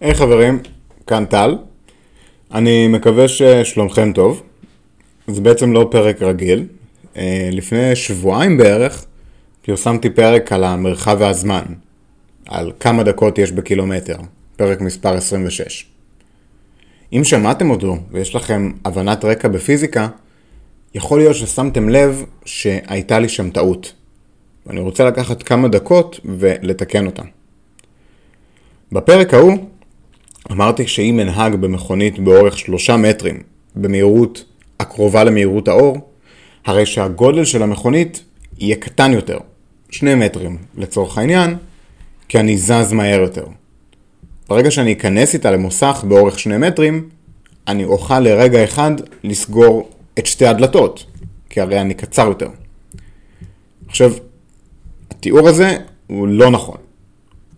היי hey, חברים, כאן טל. אני מקווה ששלומכם טוב. זה בעצם לא פרק רגיל. אה, לפני שבועיים בערך פרסמתי פרק על המרחב והזמן, על כמה דקות יש בקילומטר, פרק מספר 26. אם שמעתם אותו ויש לכם הבנת רקע בפיזיקה, יכול להיות ששמתם לב שהייתה לי שם טעות. ואני רוצה לקחת כמה דקות ולתקן אותה. בפרק ההוא אמרתי שאם אנהג במכונית באורך שלושה מטרים במהירות הקרובה למהירות האור, הרי שהגודל של המכונית יהיה קטן יותר, שני מטרים לצורך העניין, כי אני זז מהר יותר. ברגע שאני אכנס איתה למוסך באורך שני מטרים, אני אוכל לרגע אחד לסגור את שתי הדלתות, כי הרי אני קצר יותר. עכשיו, התיאור הזה הוא לא נכון,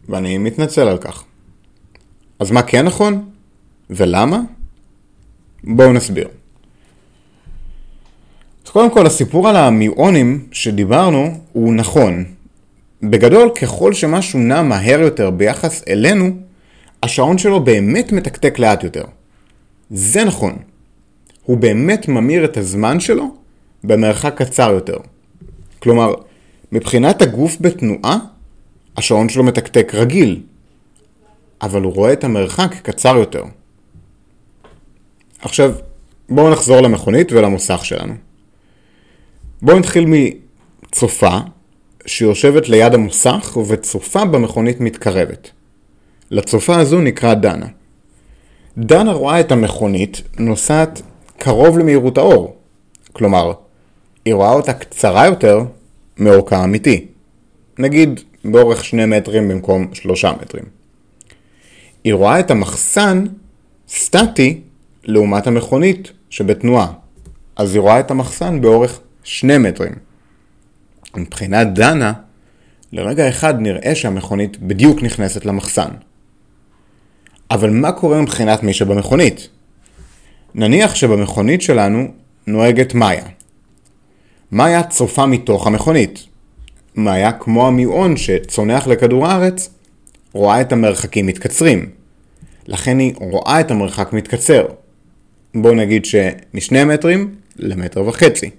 ואני מתנצל על כך. אז מה כן נכון? ולמה? בואו נסביר. אז קודם כל, הסיפור על המיואנים שדיברנו הוא נכון. בגדול, ככל שמשהו נע מהר יותר ביחס אלינו, השעון שלו באמת מתקתק לאט יותר. זה נכון. הוא באמת ממיר את הזמן שלו במרחק קצר יותר. כלומר, מבחינת הגוף בתנועה, השעון שלו מתקתק רגיל, אבל הוא רואה את המרחק קצר יותר. עכשיו, בואו נחזור למכונית ולמוסך שלנו. בואו נתחיל מצופה שיושבת ליד המוסך וצופה במכונית מתקרבת. לצופה הזו נקרא דנה. דנה רואה את המכונית נוסעת קרוב למהירות האור. כלומר, היא רואה אותה קצרה יותר מאורכה האמיתי. נגיד באורך שני מטרים במקום שלושה מטרים. היא רואה את המחסן סטטי לעומת המכונית שבתנועה. אז היא רואה את המחסן באורך שני מטרים. מבחינת דנה, לרגע אחד נראה שהמכונית בדיוק נכנסת למחסן. אבל מה קורה מבחינת מי שבמכונית? נניח שבמכונית שלנו נוהגת מאיה. מאיה צופה מתוך המכונית. מאיה, כמו המיעון שצונח לכדור הארץ, רואה את המרחקים מתקצרים. לכן היא רואה את המרחק מתקצר. בואו נגיד שמשני מטרים למטר וחצי.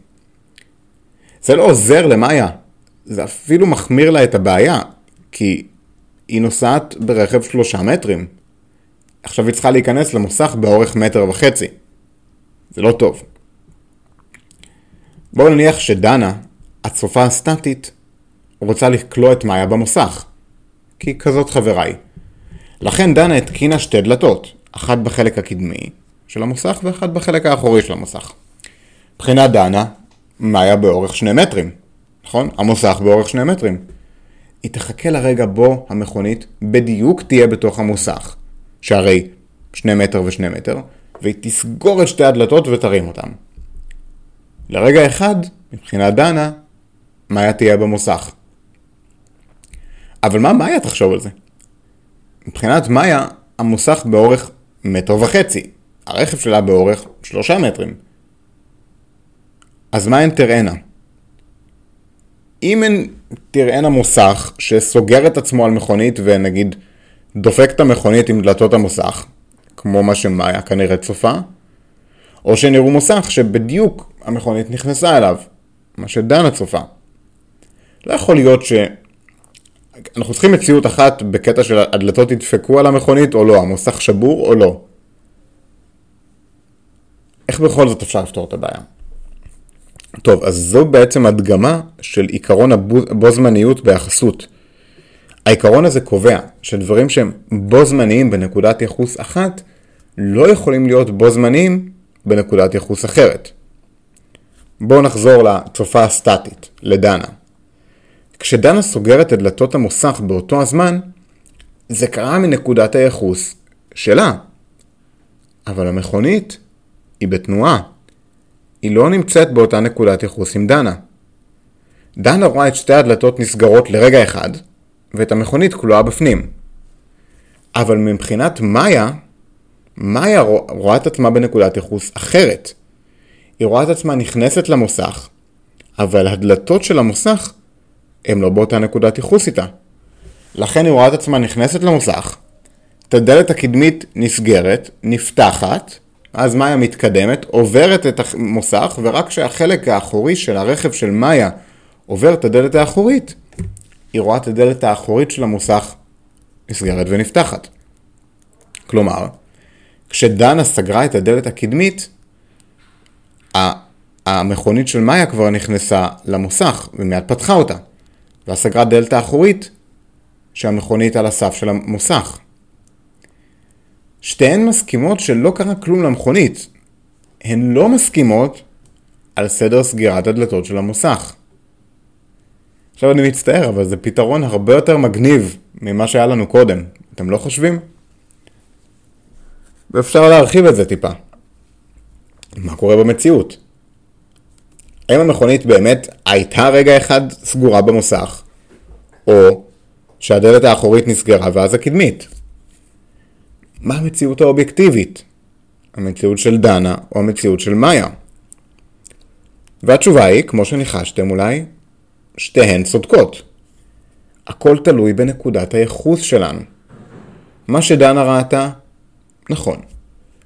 זה לא עוזר למאיה, זה אפילו מחמיר לה את הבעיה, כי היא נוסעת ברכב שלושה מטרים. עכשיו היא צריכה להיכנס למוסך באורך מטר וחצי. זה לא טוב. בואו נניח שדנה, הצופה הסטטית, רוצה לקלוע את מאיה במוסך. כי כזאת חבריי. לכן דנה התקינה שתי דלתות, אחת בחלק הקדמי של המוסך ואחת בחלק האחורי של המוסך. מבחינת דנה, מאיה באורך שני מטרים, נכון? המוסך באורך שני מטרים. היא תחכה לרגע בו המכונית בדיוק תהיה בתוך המוסך, שהרי שני מטר ושני מטר, והיא תסגור את שתי הדלתות ותרים אותם. לרגע אחד, מבחינת דנה, מאיה תהיה במוסך. אבל מה מאיה תחשוב על זה? מבחינת מאיה, המוסך באורך מטר וחצי. הרכב שלה באורך שלושה מטרים. אז מה הן תראינה? אם הן תראינה מוסך שסוגר את עצמו על מכונית ונגיד דופק את המכונית עם דלתות המוסך, כמו מה שמאיה כנראה צופה, או שהן יראו מוסך שבדיוק המכונית נכנסה אליו, מה שדנה צופה. לא יכול להיות ש... אנחנו צריכים מציאות אחת בקטע של הדלתות ידפקו על המכונית או לא, המוסך שבור או לא. איך בכל זאת אפשר לפתור את הבעיה? טוב, אז זו בעצם הדגמה של עיקרון הבו זמניות ביחסות. העיקרון הזה קובע שדברים שהם בו זמניים בנקודת יחוס אחת, לא יכולים להיות בו זמניים בנקודת יחוס אחרת. בואו נחזור לצופה הסטטית, לדנה. כשדנה סוגרת את דלתות המוסך באותו הזמן, זה קרה מנקודת הייחוס שלה. אבל המכונית היא בתנועה. היא לא נמצאת באותה נקודת ייחוס עם דנה. דנה רואה את שתי הדלתות נסגרות לרגע אחד, ואת המכונית כלואה בפנים. אבל מבחינת מאיה, מאיה רואה את עצמה בנקודת ייחוס אחרת. היא רואה את עצמה נכנסת למוסך, אבל הדלתות של המוסך הם לא באותה נקודת ייחוס איתה. לכן היא רואה את עצמה נכנסת למוסך, הדלת הקדמית נסגרת, נפתחת, אז מאיה מתקדמת, עוברת את המוסך, ורק כשהחלק האחורי של הרכב של מאיה עובר את הדלת האחורית, היא רואה את הדלת האחורית של המוסך נסגרת ונפתחת. כלומר, כשדנה סגרה את הדלת הקדמית, המכונית של מאיה כבר נכנסה למוסך ומיד פתחה אותה. ואז סגרה דלת האחורית שהמכונית על הסף של המוסך. שתיהן מסכימות שלא קרה כלום למכונית. הן לא מסכימות על סדר סגירת הדלתות של המוסך. עכשיו אני מצטער, אבל זה פתרון הרבה יותר מגניב ממה שהיה לנו קודם. אתם לא חושבים? ואפשר להרחיב את זה טיפה. מה קורה במציאות? האם המכונית באמת הייתה רגע אחד סגורה במוסך, או שהדלת האחורית נסגרה ואז הקדמית? מה המציאות האובייקטיבית? המציאות של דנה או המציאות של מאיה? והתשובה היא, כמו שניחשתם אולי, שתיהן צודקות. הכל תלוי בנקודת הייחוס שלנו. מה שדנה ראתה, נכון.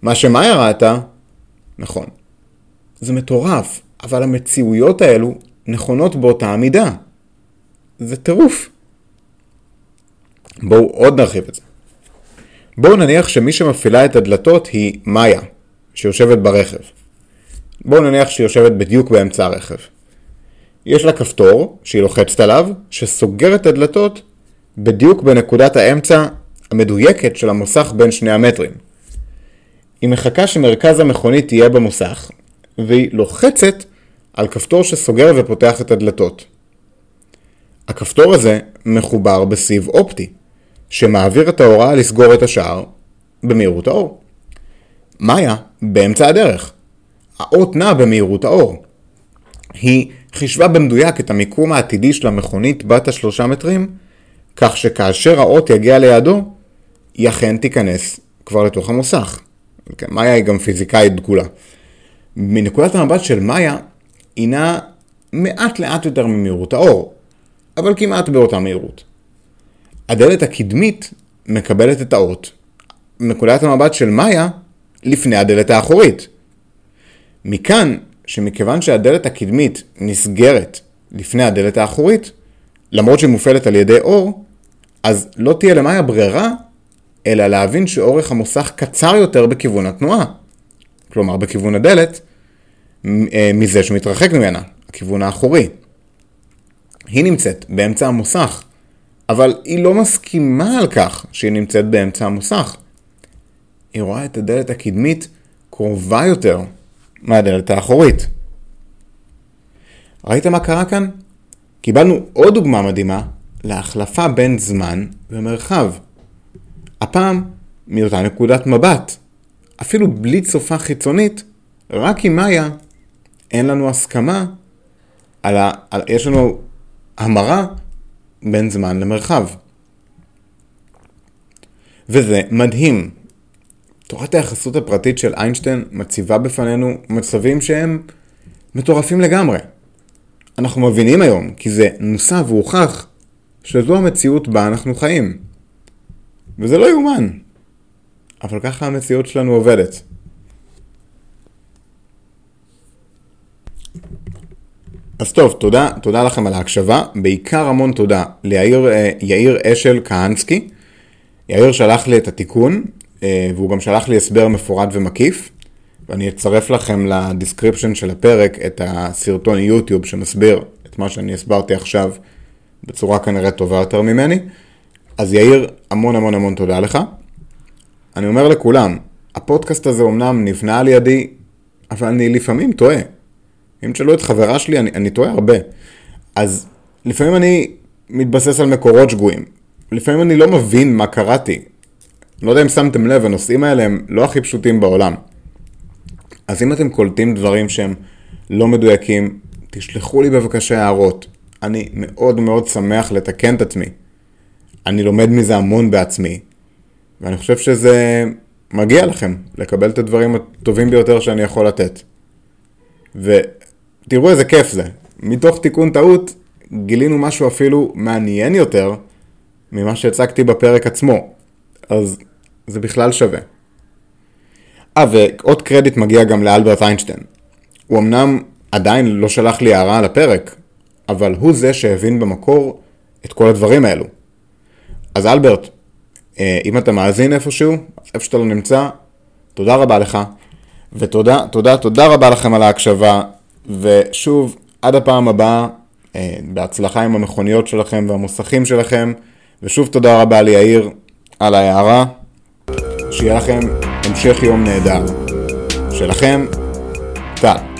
מה שמאיה ראתה, נכון. זה מטורף, אבל המציאויות האלו נכונות באותה המידה. זה טירוף. בואו עוד נרחיב את זה. בואו נניח שמי שמפעילה את הדלתות היא מאיה, שיושבת ברכב. בואו נניח שהיא יושבת בדיוק באמצע הרכב. יש לה כפתור שהיא לוחצת עליו, שסוגר את הדלתות בדיוק בנקודת האמצע המדויקת של המוסך בין שני המטרים. היא מחכה שמרכז המכונית יהיה במוסך, והיא לוחצת על כפתור שסוגר ופותח את הדלתות. הכפתור הזה מחובר בסיב אופטי, שמעביר את ההוראה לסגור את השער במהירות האור. מאיה באמצע הדרך. האות נע במהירות האור. היא חישבה במדויק את המיקום העתידי של המכונית בת השלושה מטרים, כך שכאשר האות יגיע לידו, היא אכן תיכנס כבר לתוך המוסך. כן, מאיה היא גם פיזיקאית דגולה. מנקודת המבט של מאיה, היא נעה מעט לאט יותר ממהירות האור, אבל כמעט באותה מהירות. הדלת הקדמית מקבלת את האות. מנקודת המבט של מאיה, לפני הדלת האחורית. מכאן שמכיוון שהדלת הקדמית נסגרת לפני הדלת האחורית, למרות שהיא מופעלת על ידי אור, אז לא תהיה למאיה ברירה, אלא להבין שאורך המוסך קצר יותר בכיוון התנועה. כלומר, בכיוון הדלת, מזה שמתרחק ממנה, הכיוון האחורי. היא נמצאת באמצע המוסך, אבל היא לא מסכימה על כך שהיא נמצאת באמצע המוסך. היא רואה את הדלת הקדמית קרובה יותר מהדלת האחורית. ראית מה קרה כאן? קיבלנו עוד דוגמה מדהימה להחלפה בין זמן ומרחב. הפעם מאותה נקודת מבט. אפילו בלי צופה חיצונית, רק עם מאיה אין לנו הסכמה, על ה... על... יש לנו המרה בין זמן למרחב. וזה מדהים. תורת היחסות הפרטית של איינשטיין מציבה בפנינו מצבים שהם מטורפים לגמרי. אנחנו מבינים היום, כי זה נוסה והוכח, שזו המציאות בה אנחנו חיים. וזה לא יאומן. אבל ככה המציאות שלנו עובדת. אז טוב, תודה, תודה לכם על ההקשבה. בעיקר המון תודה ליאיר יאיר אשל כהנסקי. יאיר שלח לי את התיקון, אה, והוא גם שלח לי הסבר מפורט ומקיף, ואני אצרף לכם ל description של הפרק את הסרטון יוטיוב שמסביר את מה שאני הסברתי עכשיו בצורה כנראה טובה יותר ממני. אז יאיר, המון המון המון תודה לך. אני אומר לכולם, הפודקאסט הזה אמנם נבנה על ידי, אבל אני לפעמים טועה. אם תשאלו את חברה שלי, אני, אני טועה הרבה. אז לפעמים אני מתבסס על מקורות שגויים. לפעמים אני לא מבין מה קראתי. לא יודע אם שמתם לב, הנושאים האלה הם לא הכי פשוטים בעולם. אז אם אתם קולטים דברים שהם לא מדויקים, תשלחו לי בבקשה הערות. אני מאוד מאוד שמח לתקן את עצמי. אני לומד מזה המון בעצמי, ואני חושב שזה מגיע לכם לקבל את הדברים הטובים ביותר שאני יכול לתת. ותראו איזה כיף זה. מתוך תיקון טעות גילינו משהו אפילו מעניין יותר ממה שהצגתי בפרק עצמו. אז זה בכלל שווה. אה, ועוד קרדיט מגיע גם לאלברט איינשטיין. הוא אמנם עדיין לא שלח לי הערה על הפרק, אבל הוא זה שהבין במקור את כל הדברים האלו. אז אלברט, אה, אם אתה מאזין איפשהו, איפה שאתה לא נמצא, תודה רבה לך, ותודה, תודה, תודה רבה לכם על ההקשבה, ושוב, עד הפעם הבאה, אה, בהצלחה עם המכוניות שלכם והמוסכים שלכם, ושוב תודה רבה ליאיר על ההערה, שיהיה לכם המשך יום נהדר. שלכם, טל.